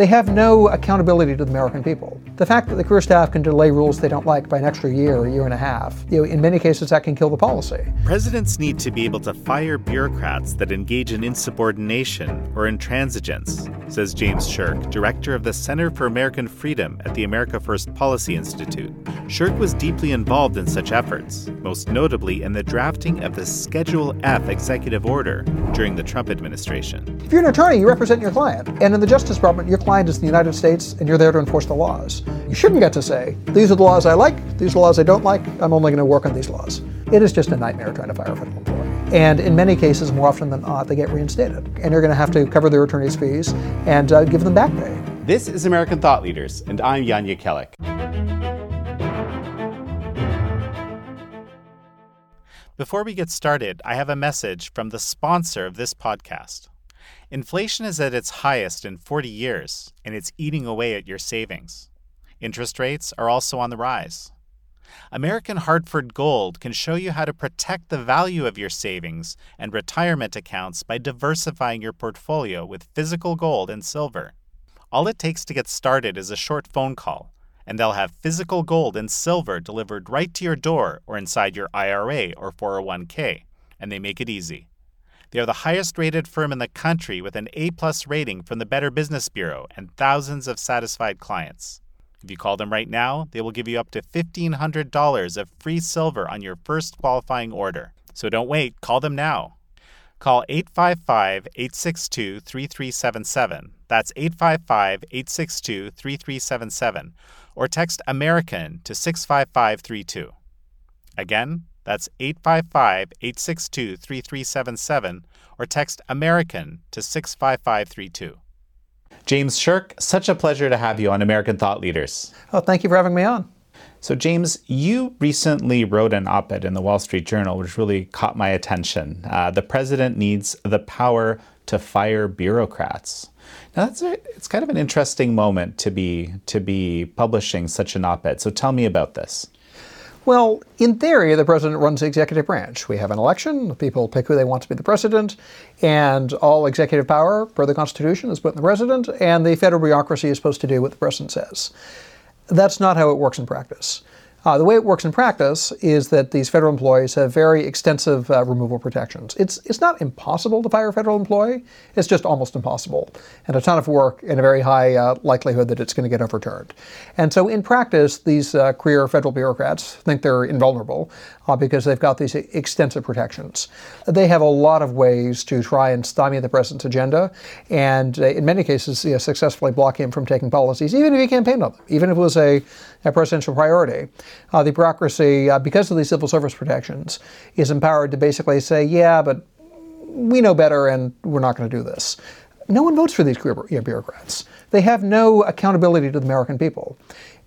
they have no accountability to the American people. The fact that the career staff can delay rules they don't like by an extra year or year and a half, you know, in many cases that can kill the policy. Presidents need to be able to fire bureaucrats that engage in insubordination or intransigence, says James Sherk, director of the Center for American Freedom at the America First Policy Institute. Sherk was deeply involved in such efforts, most notably in the drafting of the Schedule F executive order during the Trump administration. If you're an attorney, you represent your client. And in the Justice Department, your client is the United States and you're there to enforce the laws. You shouldn't get to say, these are the laws I like, these are the laws I don't like, I'm only going to work on these laws. It is just a nightmare trying to fire a federal employee. And in many cases, more often than not, they get reinstated. And you're going to have to cover their attorney's fees and uh, give them back pay. This is American Thought Leaders, and I'm Jan Jekielek. Before we get started, I have a message from the sponsor of this podcast. Inflation is at its highest in 40 years, and it's eating away at your savings. Interest rates are also on the rise. American Hartford Gold can show you how to protect the value of your savings and retirement accounts by diversifying your portfolio with physical gold and silver. All it takes to get started is a short phone call and they'll have physical gold and silver delivered right to your door or inside your IRA or 401k, and they make it easy. They are the highest rated firm in the country with an A plus rating from the Better Business Bureau and thousands of satisfied clients. If you call them right now, they will give you up to $1,500 of free silver on your first qualifying order. So don't wait, call them now. Call 855 862 3377. That's 855 862 3377 or text American to 65532. Again, that's 855 862 3377 or text American to 65532. James Sherk, such a pleasure to have you on American Thought Leaders. Oh, thank you for having me on. So, James, you recently wrote an op ed in the Wall Street Journal, which really caught my attention. Uh, the president needs the power to fire bureaucrats. Now that's a, it's kind of an interesting moment to be to be publishing such an op-ed. So tell me about this. Well, in theory, the president runs the executive branch. We have an election, people pick who they want to be the president, and all executive power, per the Constitution, is put in the president, and the federal bureaucracy is supposed to do what the president says. That's not how it works in practice. Uh, the way it works in practice is that these federal employees have very extensive uh, removal protections. It's, it's not impossible to fire a federal employee, it's just almost impossible, and a ton of work and a very high uh, likelihood that it's going to get overturned. And so, in practice, these uh, career federal bureaucrats think they're invulnerable uh, because they've got these extensive protections. They have a lot of ways to try and stymie the president's agenda, and uh, in many cases, you know, successfully block him from taking policies, even if he campaigned on them, even if it was a, a presidential priority uh, the bureaucracy, uh, because of these civil service protections, is empowered to basically say, yeah, but we know better and we're not going to do this. No one votes for these bureaucrats. They have no accountability to the American people.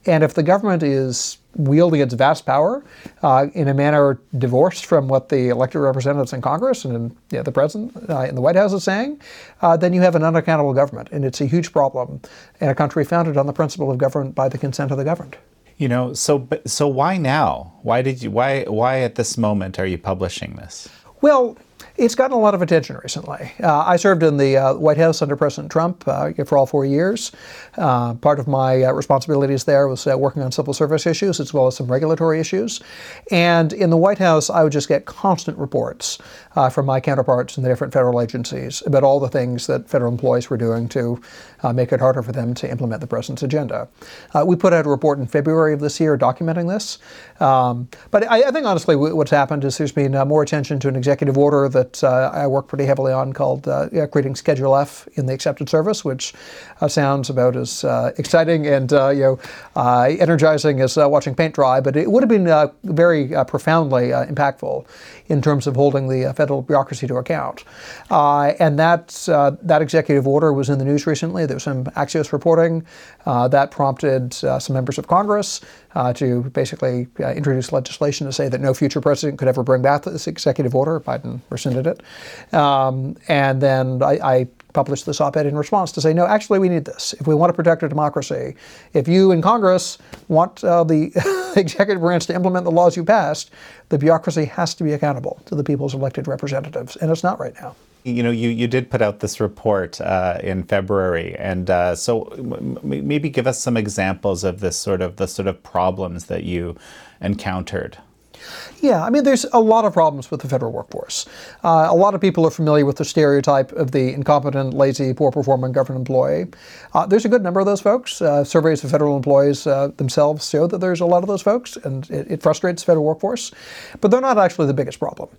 And if the government is wielding its vast power uh, in a manner divorced from what the elected representatives in Congress and in, you know, the president uh, in the White House is saying, uh, then you have an unaccountable government. And it's a huge problem in a country founded on the principle of government by the consent of the governed. You know, so so why now? Why did you why why at this moment are you publishing this? Well, it's gotten a lot of attention recently. Uh, I served in the uh, White House under President Trump uh, for all four years. Uh, part of my uh, responsibilities there was uh, working on civil service issues as well as some regulatory issues. And in the White House, I would just get constant reports from my counterparts in the different federal agencies about all the things that federal employees were doing to make it harder for them to implement the president's agenda. we put out a report in February of this year documenting this. Um, but I, I, think honestly, what's happened is there's been more attention to an executive order that uh, I work pretty heavily on called uh, creating Schedule F in the accepted service, which uh, sounds about as uh, exciting and uh, you know uh, energizing as watching paint dry. But it would have been very profoundly impactful in terms of holding the federal bureaucracy to account. and that that executive order was in the news recently. There was some Axios reporting that prompted some members of Congress uh, to basically uh, introduce legislation to say that no future president could ever bring back this executive order. Biden rescinded it. Um, and then I, I published this op ed in response to say, no, actually, we need this. If we want to protect our democracy, if you in Congress want uh, the executive branch to implement the laws you passed, the bureaucracy has to be accountable to the people's elected representatives. And it's not right now. You know, you, you did put out this report uh, in February, and uh, so m- maybe give us some examples of this sort of the sort of problems that you encountered. Yeah, I mean, there's a lot of problems with the federal workforce. Uh, a lot of people are familiar with the stereotype of the incompetent, lazy, poor performing government employee. Uh, there's a good number of those folks. Uh, surveys of federal employees uh, themselves show that there's a lot of those folks, and it, it, frustrates the federal workforce. But they're not actually the biggest problem.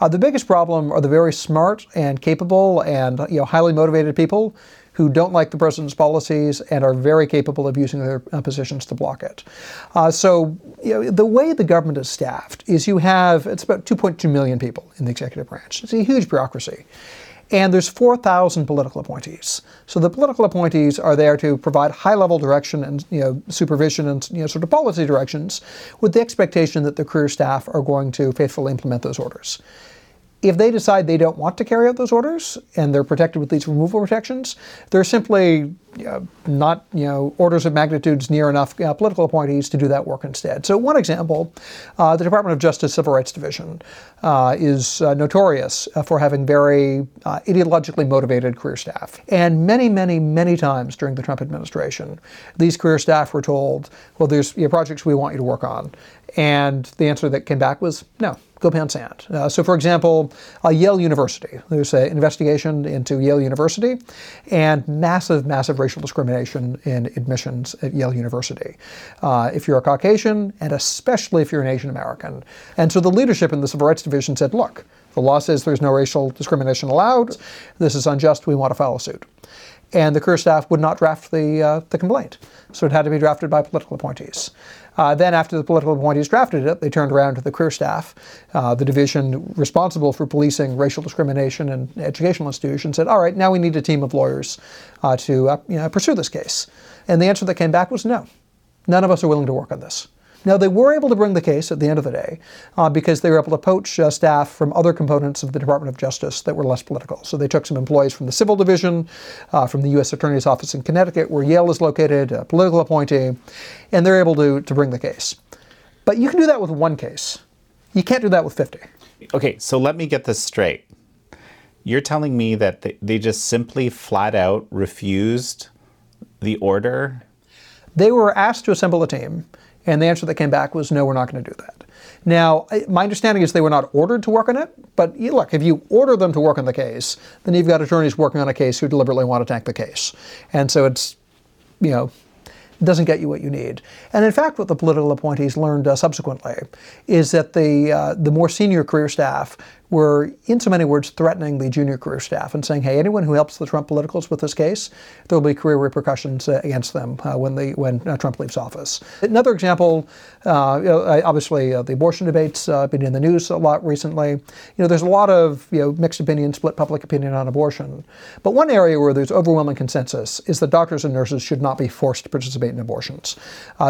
Uh, the biggest problem are the very smart and capable and you know highly motivated people who don't like the president's policies and are very capable of using their uh, positions to block it. Uh, so you know, the way the government is staffed is you have, it's about 2.2 million people in the executive branch. It's a huge bureaucracy. And there's 4,000 political appointees. So the political appointees are there to provide high-level direction and you know, supervision and you know, sort of policy directions with the expectation that the career staff are going to faithfully implement those orders. If they decide they don't want to carry out those orders and they're protected with these removal protections, they're simply not you know orders of magnitudes near enough uh, political appointees to do that work instead. So one example, uh, the Department of Justice Civil Rights Division uh, is uh, notorious for having very ideologically motivated career staff. And many, many, many times during the Trump administration, these career staff were told, "Well, there's you know, projects we want you to work on," and the answer that came back was no go sand. Uh, so, for example, uh, Yale University, there's an investigation into Yale University and massive, massive racial discrimination in admissions at Yale University. Uh, if you're a Caucasian, and especially if you're an Asian American. And so the leadership in the Civil Rights Division said, look, the law says there's no racial discrimination allowed. This is unjust. We want to a suit. And the career staff would not draft the, uh, the complaint. So it had to be drafted by political appointees. Uh, then, after the political appointees drafted it, they turned around to the career staff, uh, the division responsible for policing racial discrimination in educational institutions, said, "All right, now we need a team of lawyers uh, to uh, you know, pursue this case." And the answer that came back was no. None of us are willing to work on this. Now, they were able to bring the case at the end of the day uh, because they were able to poach uh, staff from other components of the Department of Justice that were less political. So they took some employees from the Civil Division, uh, from the U.S. Attorney's Office in Connecticut, where Yale is located, a political appointee, and they're able to, to bring the case. But you can do that with one case. You can't do that with 50. Okay, so let me get this straight. You're telling me that they, they just simply flat out refused the order? They were asked to assemble a team. And the answer that came back was, no, we're not going to do that. Now, my understanding is they were not ordered to work on it, but look, if you order them to work on the case, then you've got attorneys working on a case who deliberately want to tank the case. And so it's, you know, doesn't get you what you need. And in fact, what the political appointees learned uh, subsequently is that the uh, the more senior career staff were, in so many words, threatening the junior career staff and saying, "Hey, anyone who helps the Trump politicals with this case, there will be career repercussions uh, against them uh, when the when uh, Trump leaves office." Another example, uh, obviously, uh, the abortion debates uh, been in the news a lot recently. You know, there's a lot of you know mixed opinion, split public opinion on abortion, but one area where there's overwhelming consensus is that doctors and nurses should not be forced to participate in abortions.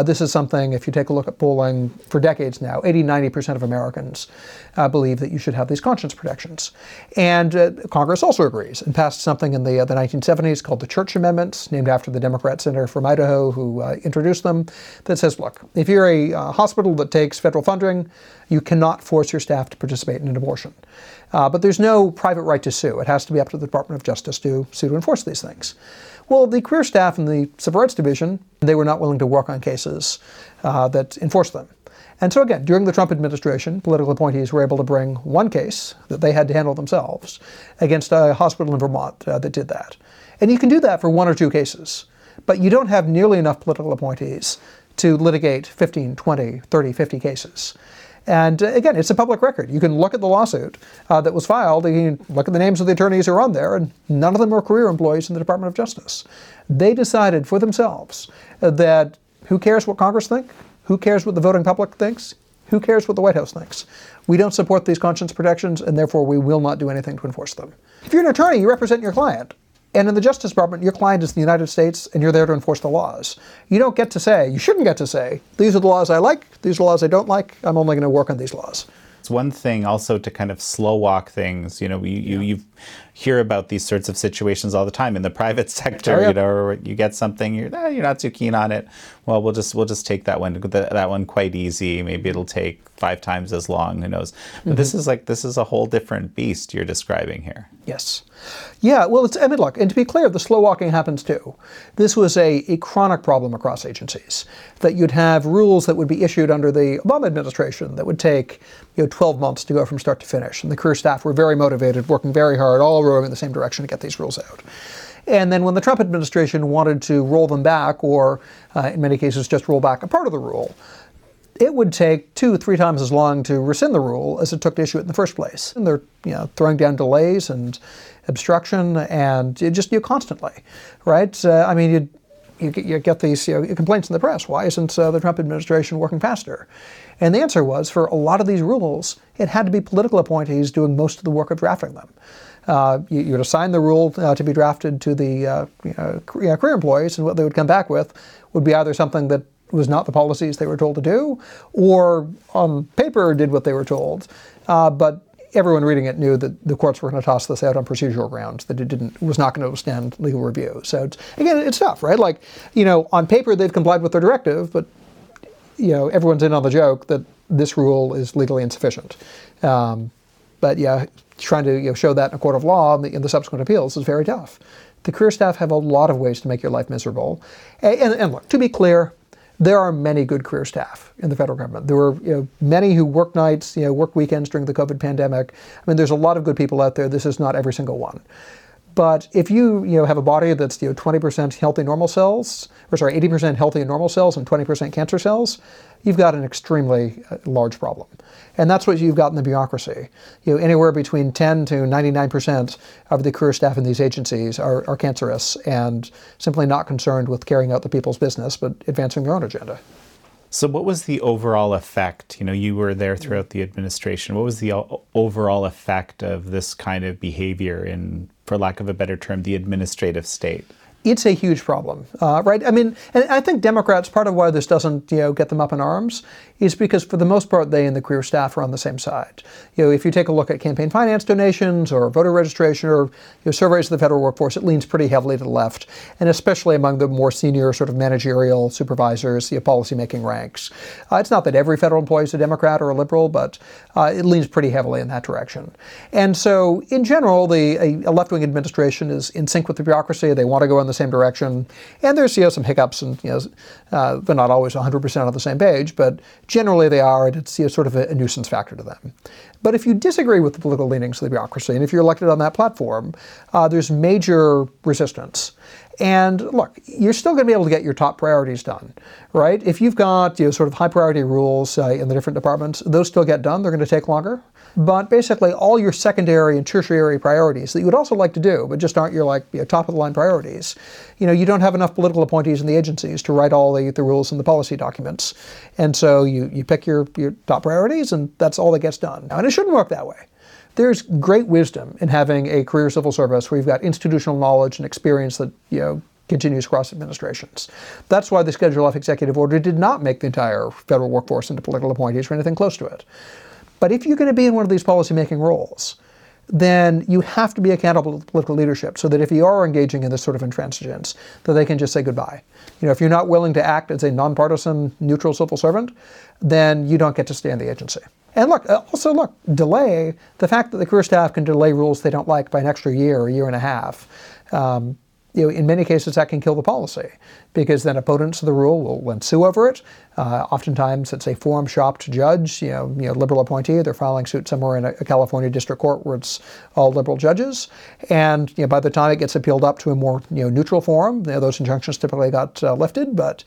this is something, if you take a look at polling for decades now, 80, 90 percent of Americans believe that you should have these conscience protections. And uh, Congress also agrees and passed something in the, uh, the 1970s called the Church Amendments, named after the Democrat senator from Idaho who uh, introduced them, that says, look, if you're a uh, hospital that takes federal funding, you cannot force your staff to participate in an abortion. Uh, but there's no private right to sue. It has to be up to the Department of Justice to sue to enforce these things. Well, the career staff in the Civil Rights Division, they were not willing to work on cases uh, that enforced them. And so again, during the Trump administration, political appointees were able to bring one case that they had to handle themselves against a hospital in Vermont uh, that did that. And you can do that for one or two cases, but you don't have nearly enough political appointees to litigate 15, 20, 30, 50 cases. And uh, again, it's a public record. You can look at the lawsuit uh, that was filed, you can look at the names of the attorneys who are on there, and none of them were career employees in the Department of Justice. They decided for themselves that who cares what Congress think? Who cares what the voting public thinks? Who cares what the White House thinks? We don't support these conscience protections, and therefore we will not do anything to enforce them. If you're an attorney, you represent your client. And in the Justice Department, your client is the United States, and you're there to enforce the laws. You don't get to say, you shouldn't get to say, these are the laws I like, these are the laws I don't like, I'm only going to work on these laws. It's one thing also to kind of slow walk things. You know, you, you, you hear about these sorts of situations all the time in the private sector. Oh. You know, or you get something, you're eh, you're not too keen on it. Well, we'll just we'll just take that one that one quite easy. Maybe it'll take five times as long. Who knows? But mm-hmm. this is like this is a whole different beast you're describing here. Yes. Yeah, well, it's, I mean, look, and to be clear, the slow walking happens too. This was a, a chronic problem across agencies, that you'd have rules that would be issued under the Obama administration that would take, you know, 12 months to go from start to finish. And the career staff were very motivated, working very hard, all rowing in the same direction to get these rules out. And then when the Trump administration wanted to roll them back, or uh, in many cases just roll back a part of the rule, it would take two, three times as long to rescind the rule as it took to issue it in the first place. And they're you know, throwing down delays and obstruction and just you constantly, right? Uh, I mean, you you get, you get these you know, complaints in the press. Why isn't uh, the Trump administration working faster? And the answer was for a lot of these rules, it had to be political appointees doing most of the work of drafting them. Uh, you, would assign the rule uh, to be drafted to the uh, you know, career employees, and what they would come back with would be either something that was not the policies they were told to do, or on paper did what they were told. Uh, but everyone reading it knew that the courts were going to toss this out on procedural grounds, that it didn't was not going to withstand legal review. So it's, again, it's tough, right? Like, you know, on paper they've complied with their directive, but you know, everyone's in on the joke that this rule is legally insufficient. Um, but yeah, trying to you know, show that in a court of law in the, in the subsequent appeals is very tough. The career staff have a lot of ways to make your life miserable. And, and, and look, to be clear, there are many good career staff in the federal government. There were you know, many who work nights, you know, work weekends during the COVID pandemic. I mean, there's a lot of good people out there. This is not every single one. But if you you know have a body that's you know 20% healthy normal cells, or sorry, 80% healthy normal cells and 20% cancer cells, you've got an extremely uh, large problem. And that's what you've got in the bureaucracy. You know, anywhere between 10 to 99% of the career staff in these agencies are, are cancerous and simply not concerned with carrying out the people's business, but advancing their own agenda. So, what was the overall effect? You know, you were there throughout the administration. What was the overall effect of this kind of behavior in, for lack of a better term, the administrative state? it's a huge problem, uh, right? I mean, and I think Democrats, part of why this doesn't, you know, get them up in arms is because for the most part, they and the career staff are on the same side. You know, if you take a look at campaign finance donations or voter registration or you know, surveys of the federal workforce, it leans pretty heavily to the left, and especially among the more senior sort of managerial supervisors, the you know, policymaking ranks. Uh, it's not that every federal employee is a Democrat or a liberal, but uh, it leans pretty heavily in that direction. And so, in general, the a, a left-wing administration is in sync with the bureaucracy. They want to go in the same direction. And there's you know some hiccups, and you know uh, they're not always 100% on the same page, but generally they are, and it's you know, sort of a, a, nuisance factor to them. But if you disagree with the political leanings of the bureaucracy, and if you're elected on that platform, uh, there's major resistance. And look, you're still going to be able to get your top priorities done, right? If you've got you know, sort of high priority rules uh, in the different departments, those still get done. They're going to take longer. But basically, all your secondary and tertiary priorities that you would also like to do, but just aren't your like you know, top of the line priorities. You know, you don't have enough political appointees in the agencies to write all the, the rules and the policy documents, and so you you pick your your top priorities, and that's all that gets done. And it shouldn't work that way. There's great wisdom in having a career civil service where you've got institutional knowledge and experience that you know continues across administrations. That's why the Schedule F executive order did not make the entire federal workforce into political appointees or anything close to it. But if you're going to be in one of these policymaking roles, then you have to be accountable to political leadership so that if you are engaging in this sort of intransigence, that they can just say goodbye. You know, if you're not willing to act as a nonpartisan, neutral civil servant, then you don't get to stay in the agency. And look, uh, also look, delay, the fact that the career staff can delay rules they don't like by an extra year, or a year and a half, um, you know, in many cases that can kill the policy because then opponents of the rule will then sue over it. Uh, oftentimes it's a forum shopped judge, you know, you know, liberal appointee. They're filing suit somewhere in a, a, California district court where it's all liberal judges. And you know, by the time it gets appealed up to a more you know, neutral forum, you know, those injunctions typically got uh, lifted. But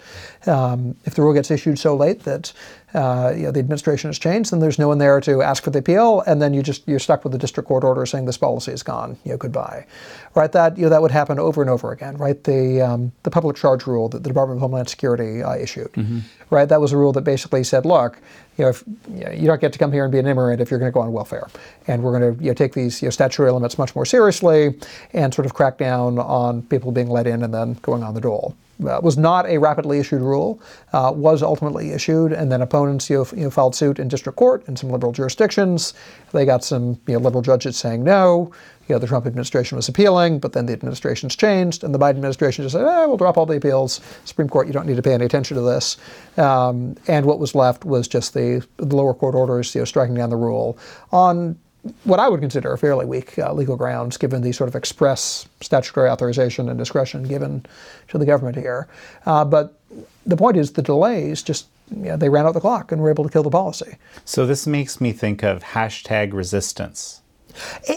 um, if the rule gets issued so late that uh, you know, the administration has changed, then there's no one there to ask for the appeal, and then you just you're stuck with the district court order saying this policy is gone. You know, goodbye. Right? That you know that would happen over and over again. Right? The um, the public charge rule that the Department of Homeland Security uh, issued. Mm-hmm. Right? That was a rule that basically said, look, you know, if, you, know, you don't get to come here and be an immigrant if you're going to go on welfare, and we're going to you know, take these you know, statutory limits much more seriously, and sort of crack down on people being let in and then going on the dole uh, was not a rapidly issued rule, uh, was ultimately issued, and then opponents you know, you know, filed suit in district court in some liberal jurisdictions. They got some you know, liberal judges saying no. You know, the Trump administration was appealing, but then the administration's changed, and the Biden administration just said, eh, we'll drop all the appeals. Supreme Court, you don't need to pay any attention to this. Um, and what was left was just the, the lower court orders you know, striking down the rule on what I would consider a fairly weak uh, legal grounds, given the sort of express statutory authorization and discretion given to the government here. Uh, but the point is, the delays just you know, they ran out the clock and were able to kill the policy. So this makes me think of hashtag resistance.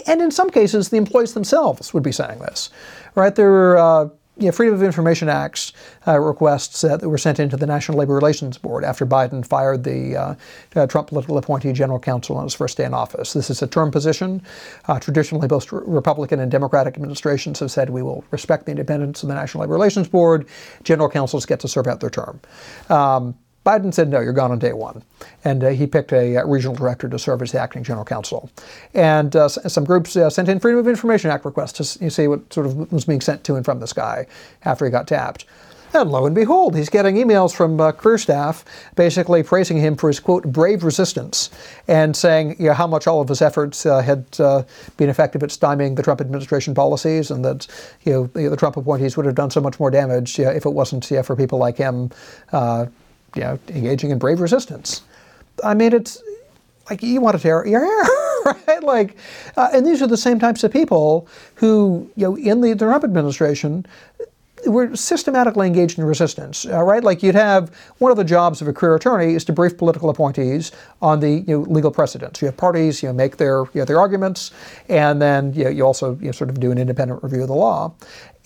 And in some cases, the employees themselves would be saying this, right? There were uh, know, Freedom of Information Acts uh, requests that were sent into the National Labor Relations Board after Biden fired the uh, uh, Trump political appointee general counsel on his first day in office. This is a term position. Uh, traditionally, both Republican and Democratic administrations have said we will respect the independence of the National Labor Relations Board. General counsels get to serve out their term. Um, Biden said, no, you're gone on day one. And uh, he picked a uh, regional director to serve as the acting general counsel. And uh, some groups uh, sent in Freedom of Information Act requests to see what sort of was being sent to and from this guy after he got tapped. And lo and behold, he's getting emails from uh, career staff basically praising him for his, quote, brave resistance and saying you know, how much all of his efforts uh, had uh, been effective at stymieing the Trump administration policies and that you know, the Trump appointees would have done so much more damage if it wasn't for people like him uh, you know, engaging in brave resistance. I mean, it's like you want to tear your hair, right? Like, uh, and these are the same types of people who, you know, in the, Trump administration, were systematically engaged in resistance, uh, right? Like you'd have one of the jobs of a career attorney is to brief political appointees on the you know, legal precedents. You have parties, you know, make their you know, their arguments, and then you, know, you also you know, sort of do an independent review of the law.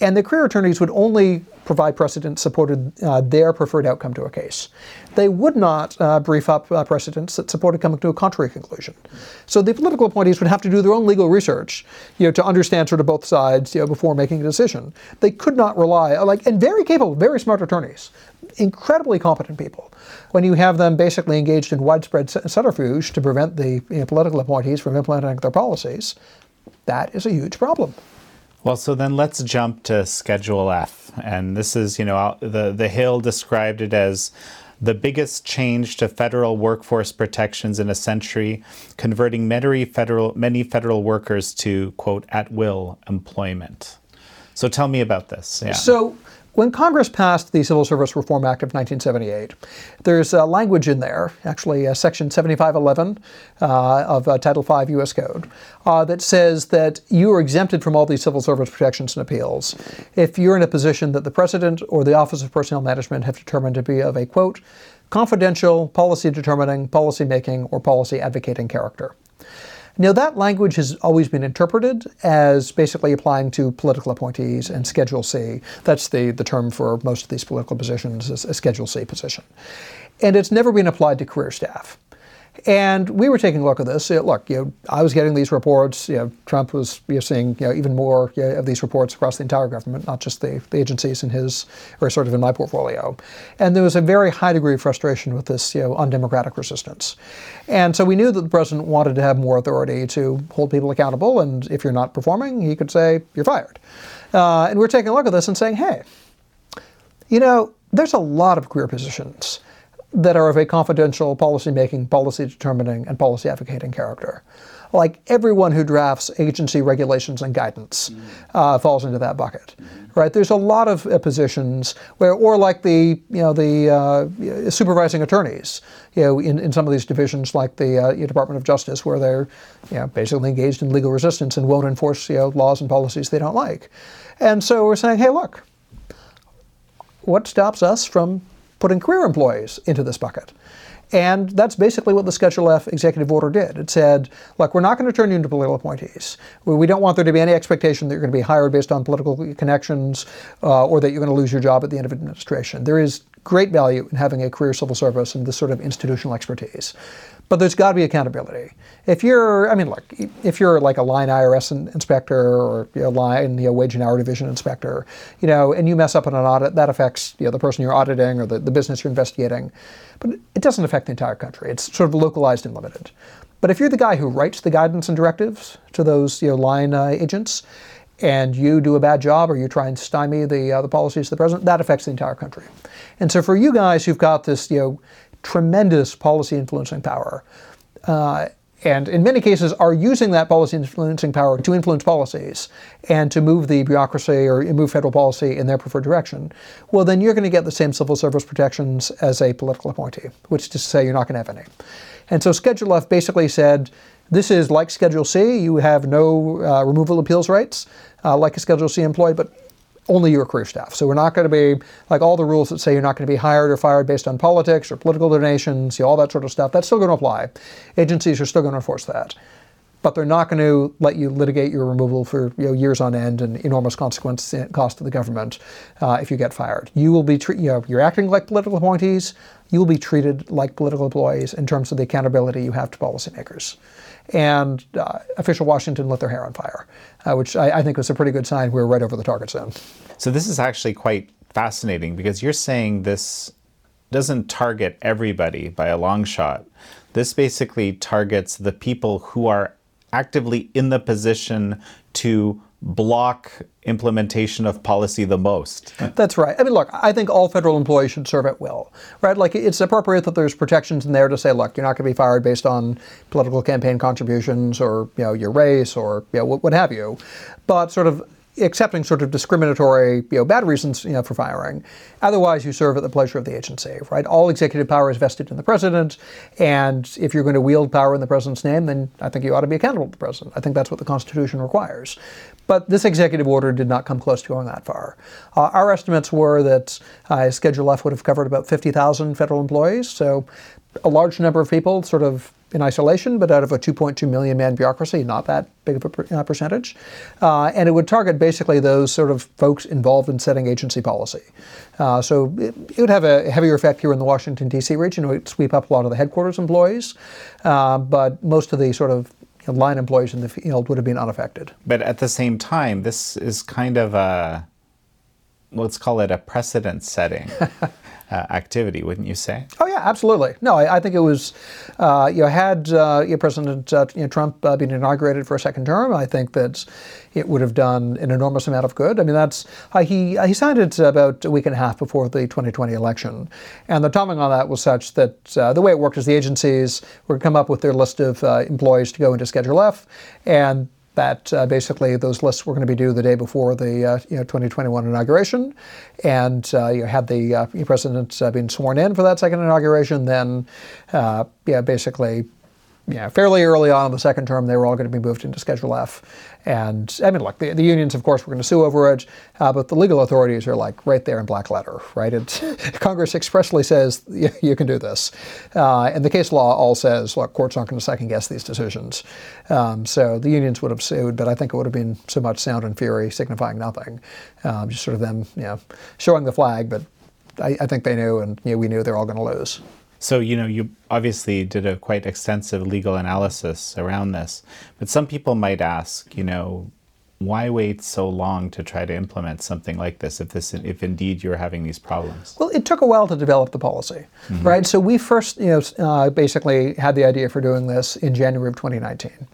And the career attorneys would only provide precedents supported uh, their preferred outcome to a case. They would not uh, brief up uh, precedents that supported coming to a contrary conclusion. So the political appointees would have to do their own legal research, you know, to understand sort of both sides, you know, before making a decision. They could not rely, uh, like, and very capable, very smart attorneys, incredibly competent people. When you have them basically engaged in widespread subterfuge to prevent the you know, political appointees from implementing their policies, that is a huge problem. Well, so then let's jump to Schedule F. And this is, you know, the, the Hill described it as the biggest change to federal workforce protections in a century, converting many federal, many federal workers to, quote, at will employment. So tell me about this. Yeah. So when Congress passed the Civil Service Reform Act of 1978, there's a language in there, actually uh, Section 7511 uh, of uh, Title V U.S. Code, uh, that says that you are exempted from all these civil service protections and appeals if you're in a position that the President or the Office of Personnel Management have determined to be of a, quote, confidential, policy determining, policy making, or policy advocating character. Now, that language has always been interpreted as basically applying to political appointees and Schedule C. That's the, the term for most of these political positions, is a Schedule C position. And it's never been applied to career staff. And we were taking a look at this. Look, you know, I was getting these reports. You know, Trump was you know, seeing you know, even more you know, of these reports across the entire government, not just the, the, agencies in his or sort of in my portfolio. And there was a very high degree of frustration with this you know, undemocratic resistance. And so we knew that the president wanted to have more authority to hold people accountable. And if you're not performing, he could say you're fired. Uh, and we're taking a look at this and saying, hey, you know, there's a lot of career positions that are of a confidential policy making, policy determining, and policy advocating character. Like everyone who drafts agency regulations and guidance mm-hmm. uh, falls into that bucket, mm-hmm. right? There's a lot of uh, positions where, or like the you know the uh, supervising attorneys, you know, in, in some of these divisions like the uh, Department of Justice, where they're you know, basically engaged in legal resistance and won't enforce you know, laws and policies they don't like. And so we're saying, hey, look, what stops us from putting career employees into this bucket. And that's basically what the Schedule F executive order did. It said, look, we're not going to turn you into political appointees. We don't want there to be any expectation that you're going to be hired based on political connections uh, or that you're going to lose your job at the end of administration. There is great value in having a career civil service and this sort of institutional expertise. But there's got to be accountability. If you're, I mean, look, if you're like a line IRS inspector or a line you know, wage and hour division inspector, you know, and you mess up on an audit, that affects you know, the person you're auditing or the, the business you're investigating. But it doesn't affect the entire country. It's sort of localized and limited. But if you're the guy who writes the guidance and directives to those you know, line uh, agents, and you do a bad job or you try and stymie the, uh, the policies of the president, that affects the entire country. And so for you guys who've got this, you know, tremendous policy influencing power. Uh, and in many cases are using that policy influencing power to influence policies and to move the bureaucracy or move federal policy in their preferred direction, well, then you're going to get the same civil service protections as a political appointee, which is to say you're not going to have any. And so Schedule F basically said, This is like Schedule C. You have no uh, removal appeals rights, uh, like a Schedule C employee, but only your career staff. So we're not going to be like all the rules that say you're not going to be hired or fired based on politics or political donations, you know, all that sort of stuff. That's still going to apply. Agencies are still going to enforce that. But they're not going to let you litigate your removal for you know, years on end and enormous consequence and cost to the government uh, if you get fired. You will be treated. You know, you're acting like political appointees. You will be treated like political employees in terms of the accountability you have to policymakers and uh, official Washington lit their hair on fire, uh, which I, I, think was a pretty good sign we were right over the target zone. So this is actually quite fascinating because you're saying this doesn't target everybody by a long shot. This basically targets the people who are actively in the position to block implementation of policy the most. That's right. I mean, look, I think all federal employees should serve at will, right? Like, it's appropriate that there's protections in there to say, look, you're not going to be fired based on political campaign contributions or, you know, your race or, you know, what have you. But sort of accepting sort of discriminatory, you know, bad reasons, you know, for firing. Otherwise, you serve at the pleasure of the agency, right? All executive power is vested in the president, and if you're going to wield power in the president's name, then I think you ought to be accountable to the president. I think that's what the Constitution requires. But this executive order did not come close to going that far. Uh, our estimates were that uh, Schedule F would have covered about 50,000 federal employees, so a large number of people sort of in isolation, but out of a 2.2 million man bureaucracy, not that big of a per, uh, percentage. Uh, and it would target basically those sort of folks involved in setting agency policy. Uh, so it, it, would have a heavier effect here in the Washington, D.C. region. It would sweep up a lot of the headquarters employees, uh, but most of the sort of you know, line employees in the field would have been unaffected. But at the same time, this is kind of a, let's call it a precedent setting. uh, activity, wouldn't you say? Oh yeah, absolutely. No, I, I think it was. Uh, you know, had uh, you know, President uh, you know, Trump uh, been inaugurated for a second term, I think that it would have done an enormous amount of good. I mean, that's uh, he he signed it about a week and a half before the 2020 election, and the timing on that was such that the way it worked is the agencies were come up with their list of employees to go into Schedule F, and that uh, basically those lists were going to be due the day before the uh, you know, 2021 inauguration. And uh, you had the uh, president uh, being sworn in for that second inauguration. Then, uh, yeah, basically yeah, fairly early on in the second term, they were all going to be moved into Schedule F. And I mean, look, the, the unions, of course, were going to sue over it, uh, but the legal authorities are like right there in black letter, right? It, Congress expressly says you, can do this. Uh, and the case law all says, look, courts aren't going to second guess these decisions. Um, so the unions would have sued, but I think it would have been so much sound and fury signifying nothing. Um, just sort of them, you know, showing the flag, but I, I think they knew, and you know, we knew they're all going to lose. So, you know, you obviously did a quite extensive legal analysis around this, but some people might ask, you know, why wait so long to try to implement something like this if this if indeed you're having these problems? Well, it took a while to develop the policy, mm-hmm. right? So we first, you know, uh, basically had the idea for doing this in January of 2019,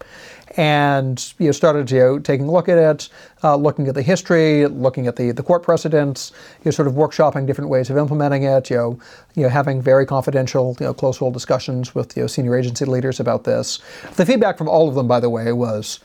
and you know, started you know, taking a look at it, uh, looking at the history, looking at the, the court precedents, you know, sort of workshopping different ways of implementing it, you know, you know having very confidential, you know, close hold discussions with you know, senior agency leaders about this. The feedback from all of them, by the way, was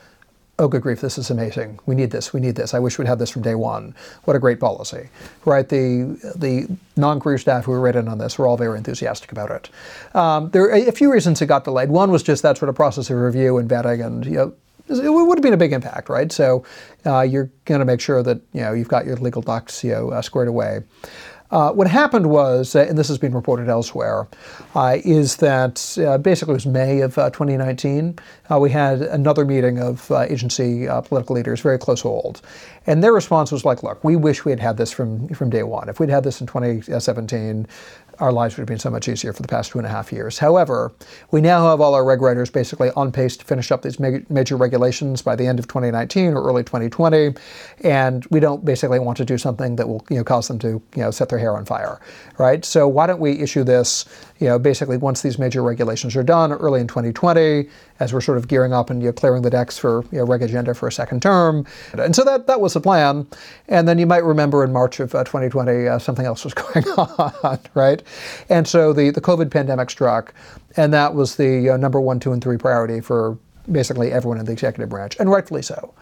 oh, good grief, this is amazing. We need this. We need this. I wish we'd had this from day one. What a great policy, right? The the non-career staff who were written on this were all very enthusiastic about it. Um, there are a few reasons it got delayed. One was just that sort of process of review and vetting, and you know, it would have been a big impact, right? So uh, you're going to make sure that you know you've got your legal ducks you know, uh, squared away. Uh, what happened was, uh, and this has been reported elsewhere, uh, is that uh, basically it was May of uh, 2019. Uh, we had another meeting of agency political leaders, very close hold, and their response was like, "Look, we wish we had had this from from day one. If we'd had this in 2017, our lives would have been so much easier for the past two and a half years. However, we now have all our reg writers basically on pace to finish up these major regulations by the end of 2019 or early 2020, and we don't basically want to do something that will you know cause them to you know set their hair on fire, right? So why don't we issue this you know basically once these major regulations are done early in 2020 as we're sort of gearing up and you know, clearing the decks for you know, reg agenda for a second term, and so that that was the plan. And then you might remember in March of uh, 2020 uh, something else was going on, right? And so the, the COVID pandemic struck, and that was the uh, number one, two, and three priority for basically everyone in the executive branch, and rightfully so.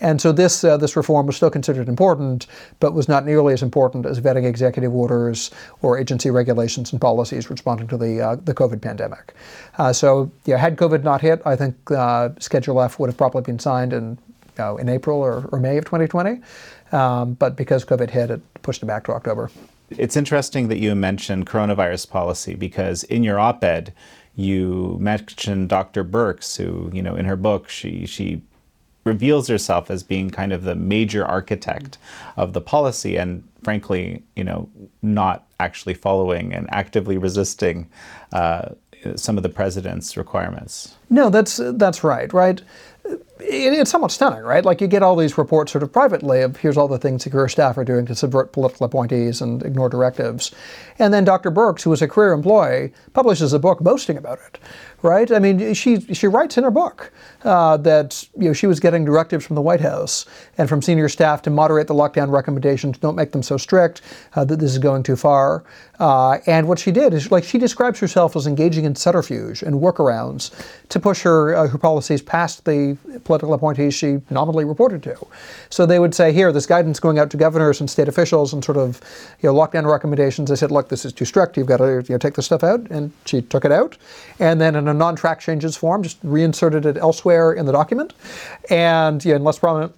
And so this uh, this reform was still considered important, but was not nearly as important as vetting executive orders or agency regulations and policies responding to the uh, the COVID pandemic. Uh, so yeah, had COVID not hit, I think uh, Schedule F would have probably been signed in in April or, or, May of 2020. Um, but because COVID hit, it pushed it back to October. It's interesting that you mentioned coronavirus policy because in your op-ed, you mentioned Dr. Birx, who, you know, in her book, she she reveals herself as being kind of the major architect of the policy and frankly, you know, not actually following and actively resisting uh, some of the president's requirements. No, that's that's right, right? it's somewhat stunning, right? Like you get all these reports sort of privately of here's all the things career staff are doing to subvert political appointees and ignore directives. And then Dr. Birx, who was a career employee, publishes a book boasting about it, right? I mean, she, she writes in her book uh, that you know, she was getting directives from the White House and from senior staff to moderate the lockdown recommendations, don't make them so strict, uh, that this is going too far. Uh, and what she did is, like, she describes herself as engaging in subterfuge and workarounds to push her, uh, her policies past the political appointees she nominally reported to. So they would say, here, this guidance going out to governors and state officials and sort of, you know, lockdown recommendations. They said, look, this is too strict. You've got to you know, take this stuff out. And she took it out. And then a non-track changes form, just reinserted it elsewhere in the document. And know, in less prominent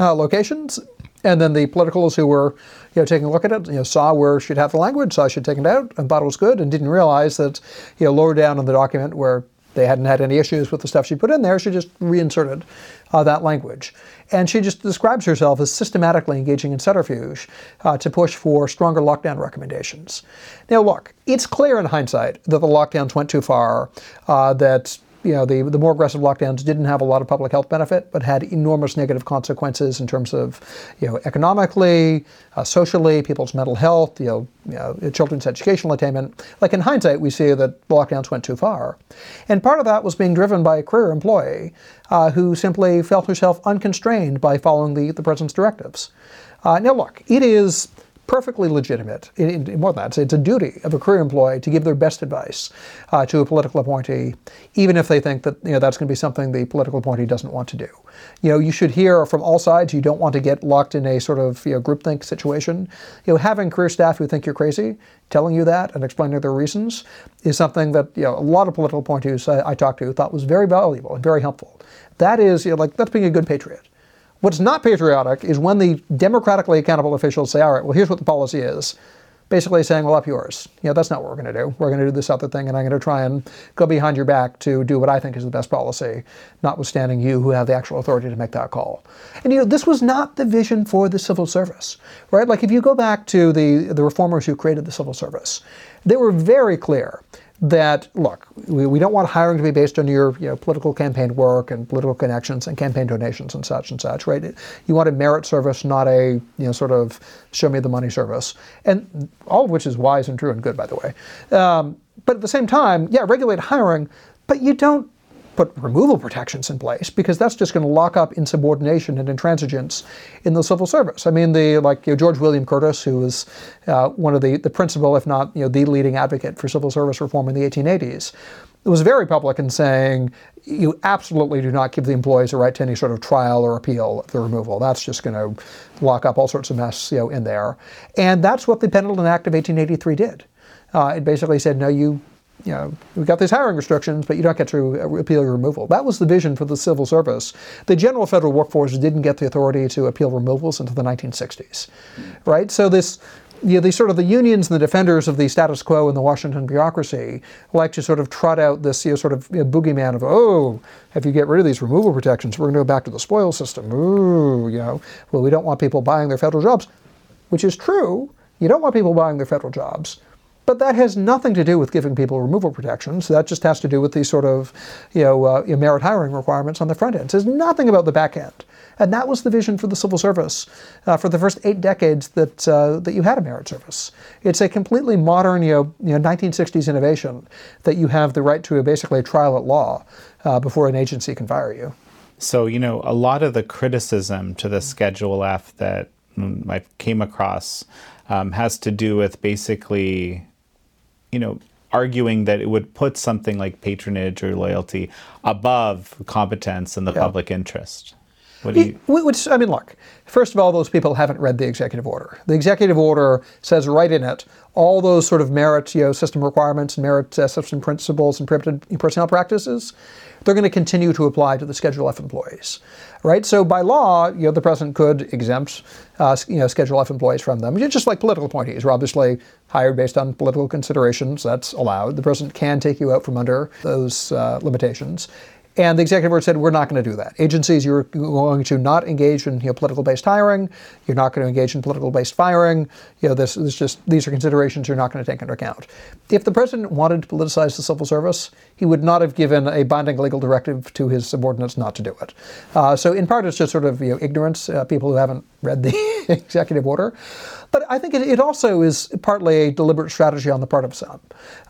uh, locations. And then the politicals who were you know, taking a look at it, you know, saw where she'd have the language, saw she'd taken it out, and thought it was good, and didn't realize that, you know, lower down in the document where they hadn't had any issues with the stuff she put in there. She just reinserted uh, that language. And she just describes herself as systematically engaging in subterfuge uh, to push for stronger lockdown recommendations. Now, look, it's clear in hindsight that the lockdowns went too far, uh, that you know, the, the more aggressive lockdowns didn't have a lot of public health benefit, but had enormous negative consequences in terms of, you know, economically, uh, socially, people's mental health, you know, you know, children's educational attainment. Like in hindsight, we see that lockdowns went too far. And part of that was being driven by a career employee uh, who simply felt herself unconstrained by following the, the president's directives. Uh, now, look, it is perfectly legitimate. In, in, more than that, it's a duty of a career employee to give their best advice uh, to a political appointee, even if they think that you know that's going to be something the political appointee doesn't want to do. You know, you should hear from all sides. You don't want to get locked in a sort of you know, groupthink situation. You know, having career staff who think you're crazy, telling you that and explaining their reasons, is something that you know a lot of political appointees I, I talked to thought was very valuable and very helpful. That is, you know, like that's being a good patriot. What's not patriotic is when the democratically accountable officials say, all right, well, here's what the policy is. Basically saying, well, up yours. You know, that's not what we're going to do. We're going to do this other thing, and I'm going to try and go behind your back to do what I think is the best policy, notwithstanding you who have the actual authority to make that call. And, you know, this was not the vision for the civil service, right? Like, if you go back to the, the reformers who created the civil service, they were very clear that look, we, we don't want hiring to be based on your you know, political campaign work and political connections and campaign donations and such and such, right? You want a merit service, not a you know sort of show me the money service, and all of which is wise and true and good, by the way. Um, but at the same time, yeah, regulate hiring, but you don't put removal protections in place because that's just going to lock up insubordination and intransigence in the civil service. I mean, the like you know, George William Curtis, who was uh, one of the the principal, if not you know the leading advocate for civil service reform in the 1880s, was very public in saying you absolutely do not give the employees a right to any sort of trial or appeal of the removal. That's just going to lock up all sorts of mess you know in there, and that's what the Pendleton Act of 1883 did. Uh, it basically said, no, you you know, we've got these hiring restrictions, but you don't get to appeal your removal. That was the vision for the civil service. The general federal workforce didn't get the authority to appeal removals until the 1960s, right? So this, you know, these sort of the unions and the defenders of the status quo in the Washington bureaucracy like to sort of trot out this you know, sort of you know, boogeyman of, oh, if you get rid of these removal protections, we're going to go back to the spoils system. Ooh, you know, well, we don't want people buying their federal jobs, which is true. You don't want people buying their federal jobs. But that has nothing to do with giving people removal protections. That just has to do with these sort of, you know, uh, merit hiring requirements on the front end. Says nothing about the back end. And that was the vision for the civil service uh, for the first eight decades that uh, that you had a merit service. It's a completely modern, you know, you know, 1960s innovation that you have the right to a, basically a trial at law uh, before an agency can fire you. So you know, a lot of the criticism to the Schedule F that mm, I came across um, has to do with basically you know, arguing that it would put something like patronage or loyalty above competence and the public interest. What do you? Which, I mean, look, first of all, those people haven't read the executive order. The executive order says right in it all those sort of merit you know, system requirements, and merit uh, system principles, and prohibited personnel practices. They're going to continue to apply to the Schedule F employees, right? So by law, you know, the president could exempt, uh, you know, Schedule F employees from them, just like political appointees are obviously hired based on political considerations. That's allowed. The president can take you out from under those uh, limitations. And the executive order said, we're not going to do that. Agencies, you're going to not engage in you know, political-based hiring. You're not going to engage in political-based firing. You know, this is just these are considerations you're not going to take into account. If the president wanted to politicize the civil service, he would not have given a binding legal directive to his subordinates not to do it. Uh, so in part, it's just sort of you know, ignorance, uh, people who haven't read the executive order. But I think it, it, also is partly a deliberate strategy on the part of some.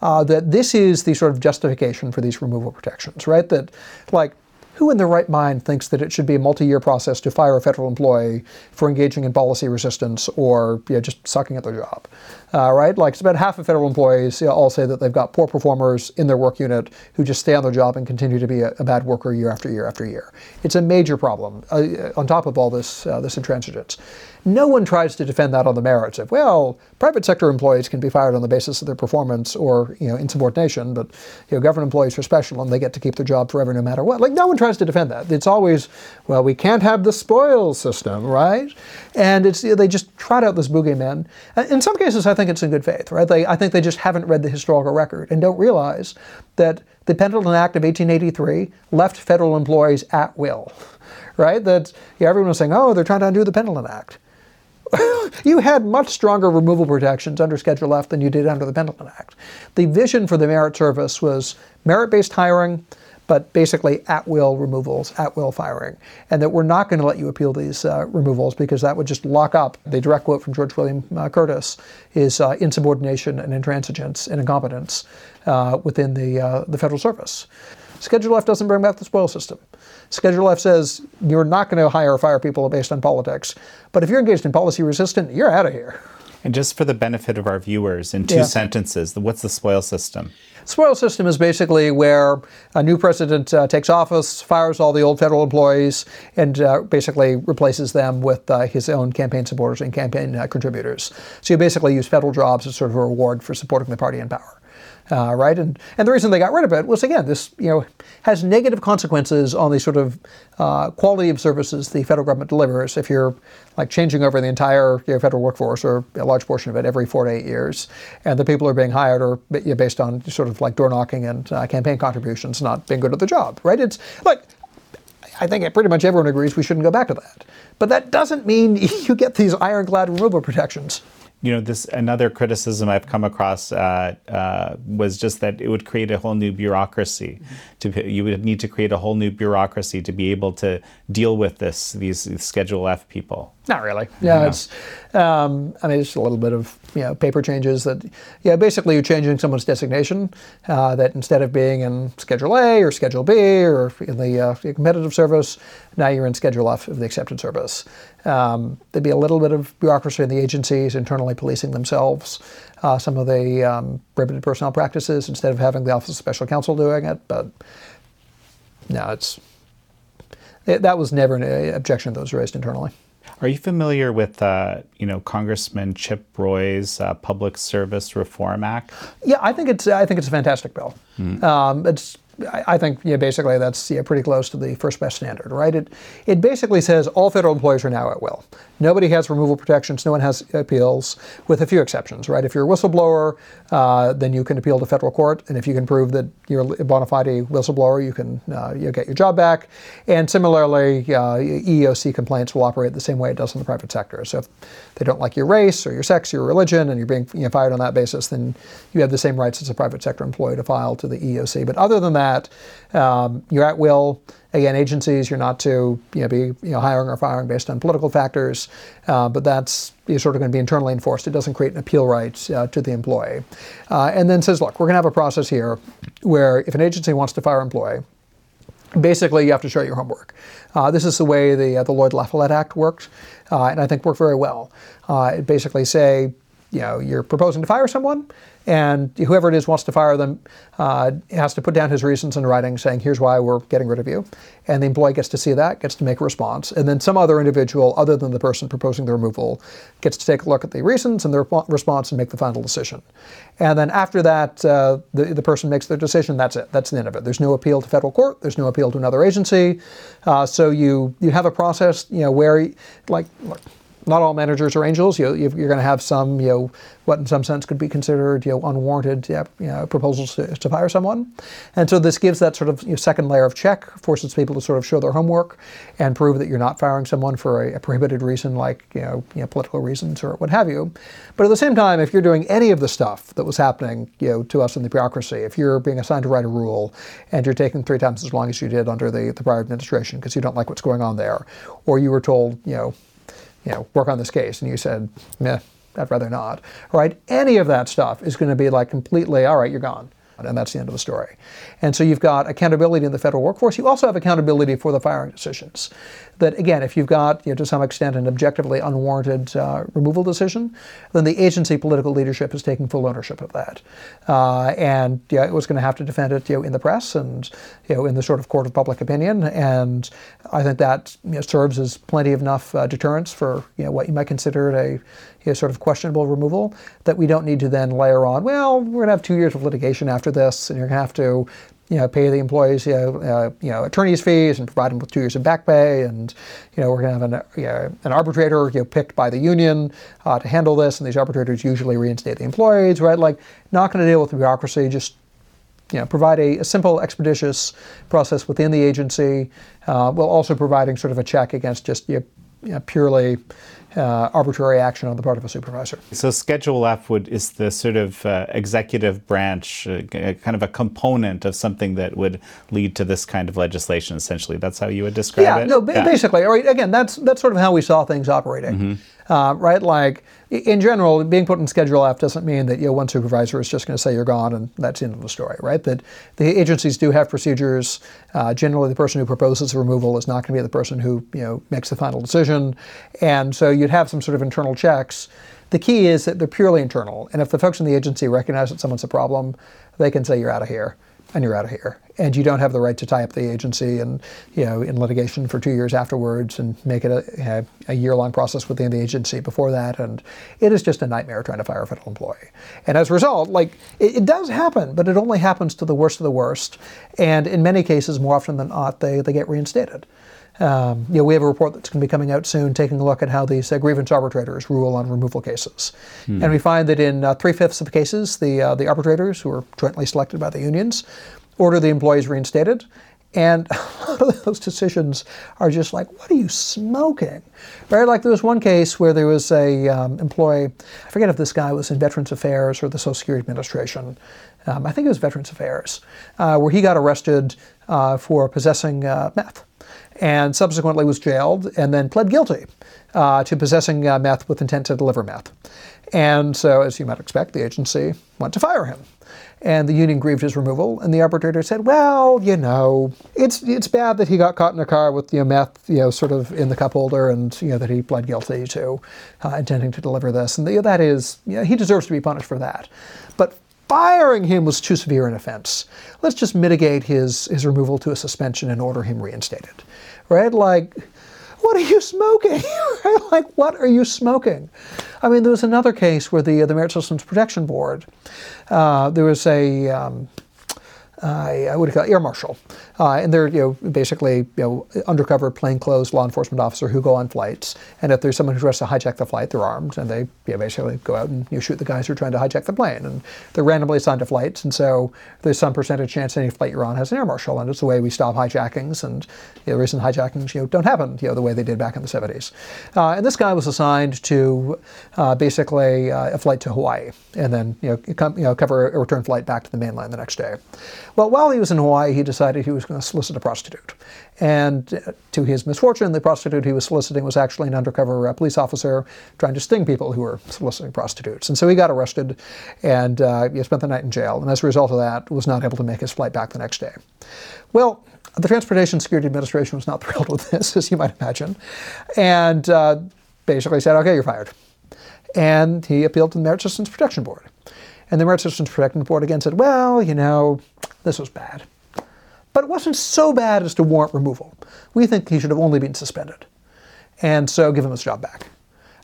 Uh, that this is the sort of justification for these removal protections, right? That, like, who in their right mind thinks that it should be a multi-year process to fire a federal employee for engaging in policy resistance or you know, just sucking at their job? Uh, right? Like it's about half of federal employees you know, all say that they've got poor performers in their work unit who just stay on their job and continue to be a, a bad worker year after year after year. It's a major problem uh, on top of all this uh, this intransigence. No one tries to defend that on the merits of well, private sector employees can be fired on the basis of their performance or you know insubordination, but you know government employees are special and they get to keep their job forever no matter what. Like no one tries to defend that. It's always well, we can't have the spoils system, right? And it's they just trot out this boogeyman. In some cases, I think think it's in good faith, right? They, I think they just haven't read the historical record and don't realize that the Pendleton Act of 1883 left federal employees at will, right? That yeah, everyone was saying, oh, they're trying to undo the Pendleton Act. You had much stronger removal protections under Schedule F than you did under the Pendleton Act. The vision for the merit service was merit-based hiring, but basically at will removals, at will firing, and that we're not going to let you appeal these uh, removals because that would just lock up. The direct quote from George William uh, Curtis is uh, insubordination and intransigence and incompetence uh, within the uh, the federal service. Schedule F doesn't bring back the spoil system. Schedule F says you're not going to hire or fire people based on politics, but if you're engaged in policy resistance, you're out of here. And just for the benefit of our viewers, in two yeah. sentences, what's the spoil system? Spoil system is basically where a new president uh, takes office, fires all the old federal employees, and uh, basically replaces them with uh, his own campaign supporters and campaign uh, contributors. So you basically use federal jobs as sort of a reward for supporting the party in power uh, right? And and the reason they got rid of it was again this you know has negative consequences on the sort of uh, quality of services the federal government delivers. If you're like changing over the entire you know, federal workforce or a large portion of it every four to eight years, and the people who are being hired are you know, based on sort of like door knocking and uh, campaign contributions, not being good at the job, right? It's like I think pretty much everyone agrees we shouldn't go back to that. But that doesn't mean you get these ironclad removal protections you know, this another criticism I've come across uh, uh, was just that it would create a whole new bureaucracy. To you would need to create a whole new bureaucracy to be able to deal with this these, these Schedule F people. Not really. Yeah, it's. Um, I mean, it's just a little bit of you know paper changes that. Yeah, basically you're changing someone's designation. Uh, that instead of being in Schedule A or Schedule B or in the, uh, competitive service, now you're in Schedule F of the accepted service. Um, there'd be a little bit of bureaucracy in the agencies internally policing themselves. Uh, some of the um, prohibited personnel practices instead of having the Office of Special Counsel doing it, but no, it's it, that was never an objection that was raised internally. Are you familiar with, uh, you know, Congressman Chip Roy's uh, Public Service Reform Act? Yeah, I think it's I think it's a fantastic bill. Mm-hmm. Um, it's I think yeah, basically that's yeah, pretty close to the first best standard, right? It it basically says all federal employees are now at will. Nobody has removal protections. No one has appeals, with a few exceptions, right? If you're a whistleblower, uh, then you can appeal to federal court, and if you can prove that you're a bona fide whistleblower, you can uh, you get your job back. And similarly, uh, EEOC complaints will operate the same way it does in the private sector. So if they don't like your race or your sex, or your religion, and you're being you know, fired on that basis, then you have the same rights as a private sector employee to file to the EEOC. But other than that, um, you're at will. Again, agencies, you're not to you know, be you know, hiring or firing based on political factors, uh, but that's sort of going to be internally enforced. It doesn't create an appeal right uh, to the employee. Uh, and then says, look, we're going to have a process here where if an agency wants to fire an employee, basically you have to show your homework. Uh, this is the way the, uh, the Lloyd La Follette Act worked, uh, and I think worked very well. Uh, it basically say you know, you're proposing to fire someone, and whoever it is wants to fire them uh, has to put down his reasons in writing saying, here's why we're getting rid of you. And the employee gets to see that, gets to make a response. And then some other individual, other than the person proposing the removal, gets to take a look at the reasons and the response and make the final decision. And then after that, uh, the, the person makes their decision. That's it. That's the end of it. There's no appeal to federal court. There's no appeal to another agency. Uh, so you you have a process, you know, where like, like not all managers are angels. You, you're going to have some, you know, what in some sense could be considered, you know, unwarranted you know, proposals to, to, fire someone. And so this gives that sort of you know, second layer of check, forces people to sort of show their homework and prove that you're not firing someone for a, a prohibited reason like, you know, you know, political reasons or what have you. But at the same time, if you're doing any of the stuff that was happening, you know, to us in the bureaucracy, if you're being assigned to write a rule and you're taking three times as long as you did under the, the prior administration because you don't like what's going on there, or you were told, you know, you know, work on this case, and you said, meh, I'd rather not, right? Any of that stuff is going to be like completely, all right, you're gone and that's the end of the story. And so you've got accountability in the federal workforce. You also have accountability for the firing decisions. That again, if you've got you know, to some extent an objectively unwarranted uh, removal decision, then the agency political leadership is taking full ownership of that, uh, and yeah, it was going to have to defend it you know, in the press and you know in the sort of court of public opinion. And I think that you know, serves as plenty of enough uh, deterrence for you know, what you might consider a you know, sort of questionable removal that we don't need to then layer on. Well, we're going to have two years of litigation after this, and you're going to have to you know, pay the employees, you know, uh, you know, attorney's fees and provide them with two years of back pay. And, you know, we're going to have an, you know, an arbitrator, you know, picked by the union uh, to handle this. And these arbitrators usually reinstate the employees, right? Like, not going to deal with the bureaucracy, just, you know, provide a, a simple, expeditious process within the agency, uh, while also providing sort of a check against just you know, purely uh, arbitrary action on the part of a supervisor. So Schedule F would is the sort of uh, executive branch, uh, kind of a component of something that would lead to this kind of legislation. Essentially, that's how you would describe yeah, it. No, yeah, no, basically. Right, again, that's that's sort of how we saw things operating. Mm-hmm. Uh, right? Like in general, being put in Schedule F doesn't mean that your one supervisor is just going to say you're gone and that's the end of the story, right? That the agencies do have procedures. Uh, generally, the person who proposes a removal is not going to be the person who you know makes the final decision, and so you'd have some sort of internal checks. The key is that they're purely internal, and if the folks in the agency recognize that someone's a problem, they can say you're out of here and you're out of here. And you don't have the right to tie up the agency and, you know, in litigation for two years afterwards and make it a, a year-long process within the agency before that. And it is just a nightmare trying to fire a federal employee. And as a result, like, it, it does happen, but it only happens to the worst of the worst. And in many cases, more often than not, they, they get reinstated. Um, you know, we have a report that's going to be coming out soon, taking a look at how these uh, grievance arbitrators rule on removal cases, hmm. and we find that in uh, three fifths of the cases, the uh, the arbitrators, who are jointly selected by the unions, order the employees reinstated, and a lot of those decisions are just like, what are you smoking? Right? Like there was one case where there was a um, employee, I forget if this guy was in Veterans Affairs or the Social Security Administration. Um, I think it was Veterans Affairs, uh, where he got arrested uh, for possessing uh, meth and subsequently was jailed and then pled guilty uh, to possessing uh, meth with intent to deliver meth. And so, as you might expect, the agency went to fire him. And the union grieved his removal, and the arbitrator said, "Well, you know, it's it's bad that he got caught in a car with you know, meth, you know, sort of in the cup holder, and you know that he pled guilty to uh, intending to deliver this, and the, that is, you know, he deserves to be punished for that. But firing him was too severe an offense. Let's just mitigate his, his removal to a suspension and order him reinstated. Right? Like, what are you smoking? Like, what are you smoking? I mean, there was another case where the, the Merit Systems Protection Board, uh, there was a, um, what do you call it, air marshal. Uh, and they're you know, basically you know, undercover plainclothes law enforcement officer who go on flights. And if there's someone who tries to hijack the flight, they're armed and they you know, basically go out and you know, shoot the guys who are trying to hijack the plane. And they're randomly assigned to flights. And so there's some percentage chance any flight you're on has an air marshal. And it's the way we stop hijackings. And you know, the reason hijackings you know, don't happen you know, the way they did back in the 70s. Uh, and this guy was assigned to uh, basically uh, a flight to Hawaii and then you know, come, you know, cover a return flight back to the mainland the next day. Well, while he was in Hawaii, he decided he was going to solicit a prostitute. And uh, to his misfortune, the prostitute he was soliciting was actually an undercover uh, police officer trying to sting people who were soliciting prostitutes. And so he got arrested and uh, he spent the night in jail. And as a result of that, was not able to make his flight back the next day. Well, the Transportation Security Administration was not thrilled with this, as you might imagine, and uh, basically said, okay, you're fired. And he appealed to the Merit Systems Protection Board. And the Merit Systems Protection Board again said, well, you know, this was bad. But it wasn't so bad as to warrant removal. We think he should have only been suspended. And so give him his job back.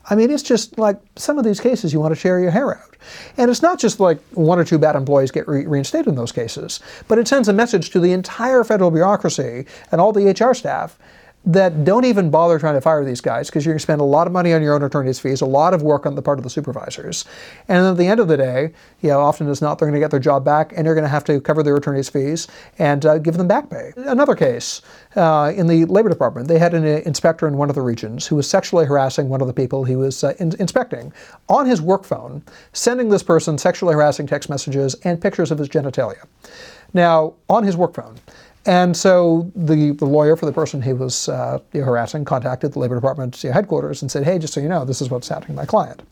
I mean, it's just like some of these cases you want to tear your hair out. And it's not just like one or two bad employees get re- reinstated in those cases, but it sends a message to the entire federal bureaucracy and all the HR staff that don't even bother trying to fire these guys because you're going to spend a lot of money on your own attorney's fees, a lot of work on the part of the supervisors. And at the end of the day, you know, often as not, they're going to get their job back and they're going to have to cover their attorney's fees and uh, give them back pay. Another case uh, in the Labor Department, they had an inspector in one of the regions who was sexually harassing one of the people he was uh, in- inspecting on his work phone, sending this person sexually harassing text messages and pictures of his genitalia. Now, on his work phone. And so the, the lawyer for the person he was uh, harassing contacted the Labor Department headquarters and said, hey, just so you know, this is what's happening to my client.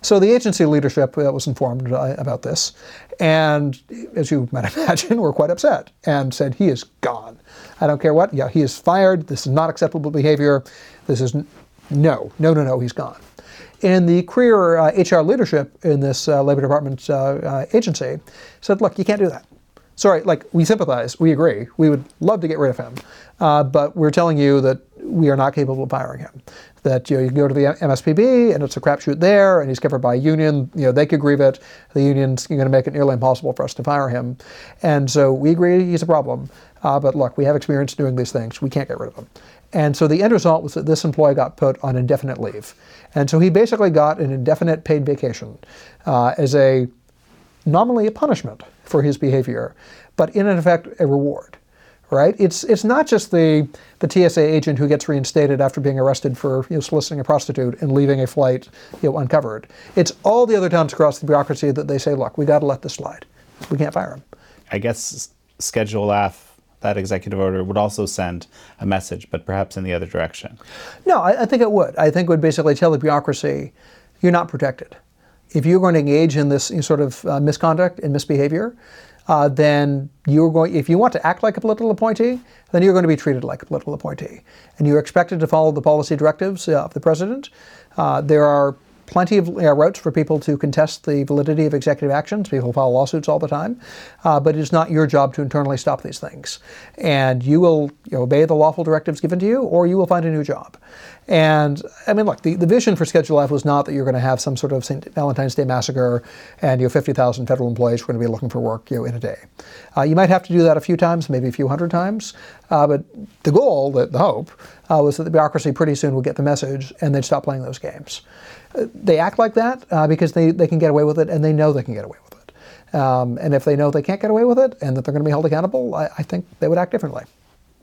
So the agency leadership uh, was informed uh, about this, and as you might imagine, were quite upset and said, he is gone. I don't care what. Yeah, he is fired. This is not acceptable behavior. This is n- no, no, no, no. He's gone. And the career uh, HR leadership in this uh, Labor Department uh, agency said, look, you can't do that sorry, like we sympathize, we agree, we would love to get rid of him, uh, but we're telling you that we are not capable of firing him. That you, know, you go to the MSPB and it's a crapshoot there, and he's covered by a union. You know they could grieve it. The union's going to make it nearly impossible for us to fire him, and so we agree he's a problem. Uh, but look, we have experience doing these things. We can't get rid of him. And so the end result was that this employee got put on indefinite leave, and so he basically got an indefinite paid vacation uh, as a nominally a punishment for his behavior, but in effect a reward. Right? It's it's not just the the TSA agent who gets reinstated after being arrested for you know, soliciting a prostitute and leaving a flight you know, uncovered. It's all the other times across the bureaucracy that they say, look, we got to let this slide. We can't fire him. I guess Schedule F that executive order would also send a message, but perhaps in the other direction. No, I, I, think it would. I think it would basically tell the bureaucracy, you're not protected if you're going to engage in this sort of uh, misconduct and misbehavior, uh, then you're going. If you want to act like a political appointee, then you're going to be treated like a political appointee, and you're expected to follow the policy directives uh, of the president. Uh, there are plenty of routes for people to contest the validity of executive actions. People file lawsuits all the time, uh, but it is not your job to internally stop these things. And you will you know, obey the lawful directives given to you, or you will find a new job. And I mean, look, the, the vision for Schedule F was not that you're going to have some sort of St. Valentine's Day massacre and you know 50,000 federal employees are going to be looking for work you know, in a day. Uh, you might have to do that a few times, maybe a few hundred times, uh, but the goal, the, the hope, uh, was that the bureaucracy pretty soon would get the message and they'd stop playing those games. They act like that uh, because they, they can get away with it and they know they can get away with it. Um, and if they know they can't get away with it and that they're going to be held accountable, I, I think they would act differently.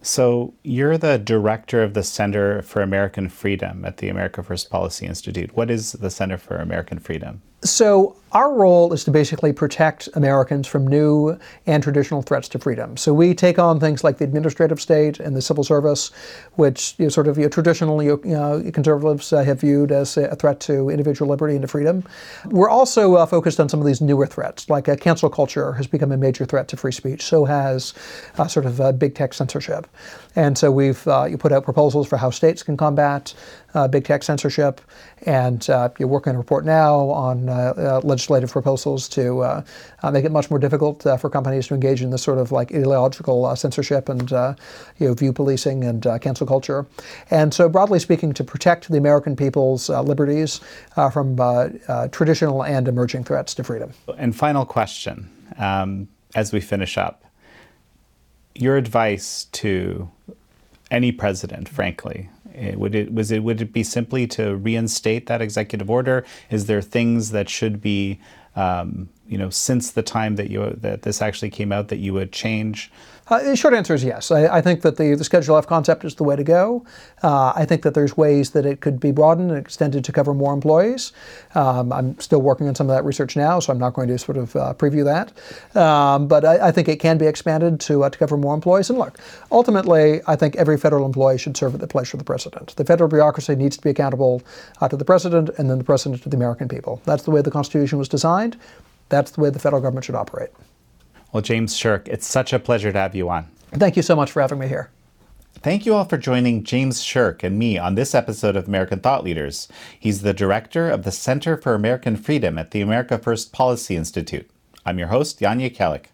So, you're the director of the Center for American Freedom at the America First Policy Institute. What is the Center for American Freedom? So, our role is to basically protect Americans from new and traditional threats to freedom. So, we take on things like the administrative state and the civil service, which you know, sort of you know, traditionally you know, conservatives uh, have viewed as a threat to individual liberty and to freedom. We're also uh, focused on some of these newer threats, like uh, cancel culture has become a major threat to free speech. So has uh, sort of uh, big tech censorship. And so we've uh, you put out proposals for how states can combat uh, big tech censorship, and uh, you're working on a report now on uh, uh, legislative proposals to uh, make it much more difficult for companies to engage in this sort of like ideological censorship and you know view policing and cancel culture. And so broadly speaking, to protect the American people's liberties from traditional and emerging threats to freedom. And final question, um, as we finish up your advice to any president, frankly, eh, would it was it would it be simply to reinstate that executive order? Is there things that should be, um, you know, since the time that you that this actually came out that you would change? Uh, the short answer is yes. I, I, think that the, the Schedule F concept is the way to go. Uh, I think that there's ways that it could be broadened and extended to cover more employees. Um, I'm still working on some of that research now, so I'm not going to sort of uh, preview that. Um, but I, I, think it can be expanded to, uh, to cover more employees. And look, ultimately, I think every federal employee should serve at the pleasure of the president. The federal bureaucracy needs to be accountable uh, to the president and then the president to the American people. That's the way the Constitution was designed. That's the way the federal government should operate. Well, James Sherk, it's such a pleasure to have you on. Thank you so much for having me here. Thank you all for joining James Sherk and me on this episode of American Thought Leaders. He's the director of the Center for American Freedom at the America First Policy Institute. I'm your host, Jan Jekielek.